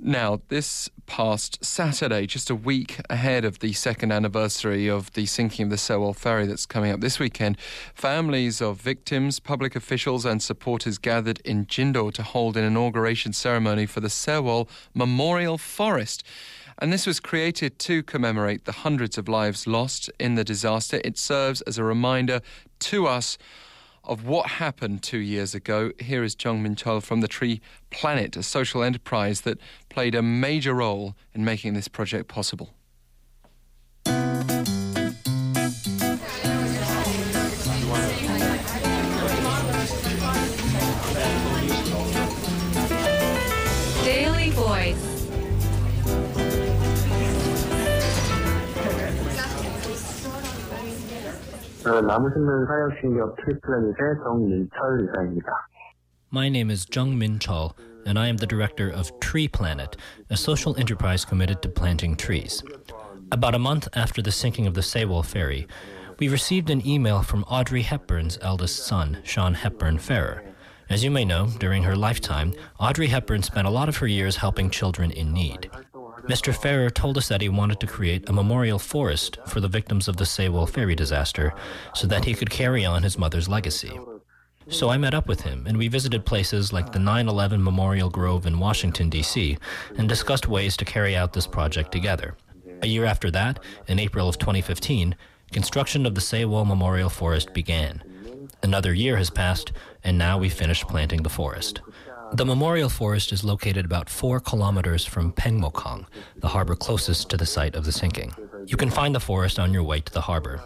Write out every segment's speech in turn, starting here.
Now, this past Saturday, just a week ahead of the second anniversary of the sinking of the Sewol ferry that's coming up this weekend, families of victims, public officials, and supporters gathered in Jindo to hold an inauguration ceremony for the Sewol Memorial Forest. And this was created to commemorate the hundreds of lives lost in the disaster. It serves as a reminder to us of what happened two years ago. Here is Jung Min Chol from the Tree Planet, a social enterprise that played a major role in making this project possible. Daily Voice. My name is Jung Min Chol, and I am the director of Tree Planet, a social enterprise committed to planting trees. About a month after the sinking of the Sewol ferry, we received an email from Audrey Hepburn's eldest son, Sean Hepburn Ferrer. As you may know, during her lifetime, Audrey Hepburn spent a lot of her years helping children in need. Mr. Ferrer told us that he wanted to create a memorial forest for the victims of the Sewol ferry disaster so that he could carry on his mother's legacy. So I met up with him, and we visited places like the 9 11 Memorial Grove in Washington, D.C., and discussed ways to carry out this project together. A year after that, in April of 2015, construction of the Sewol Memorial Forest began. Another year has passed, and now we finished planting the forest. The memorial forest is located about four kilometers from Pengmokong, the harbor closest to the site of the sinking. You can find the forest on your way to the harbor.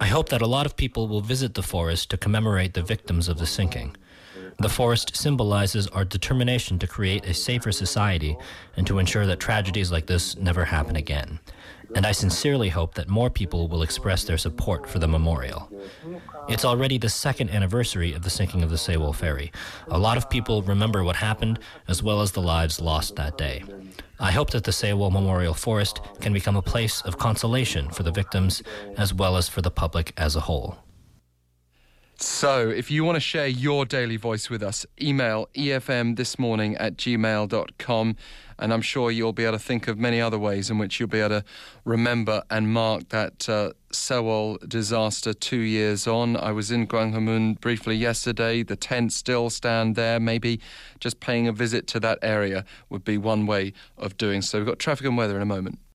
I hope that a lot of people will visit the forest to commemorate the victims of the sinking. The forest symbolizes our determination to create a safer society and to ensure that tragedies like this never happen again. And I sincerely hope that more people will express their support for the memorial. It's already the second anniversary of the sinking of the Sewol ferry. A lot of people remember what happened as well as the lives lost that day. I hope that the Sewol Memorial Forest can become a place of consolation for the victims as well as for the public as a whole. So, if you want to share your daily voice with us, email efmthismorning at gmail.com. And I'm sure you'll be able to think of many other ways in which you'll be able to remember and mark that uh, Sewol disaster two years on. I was in Gwanghwamun briefly yesterday. The tents still stand there. Maybe just paying a visit to that area would be one way of doing so. We've got traffic and weather in a moment.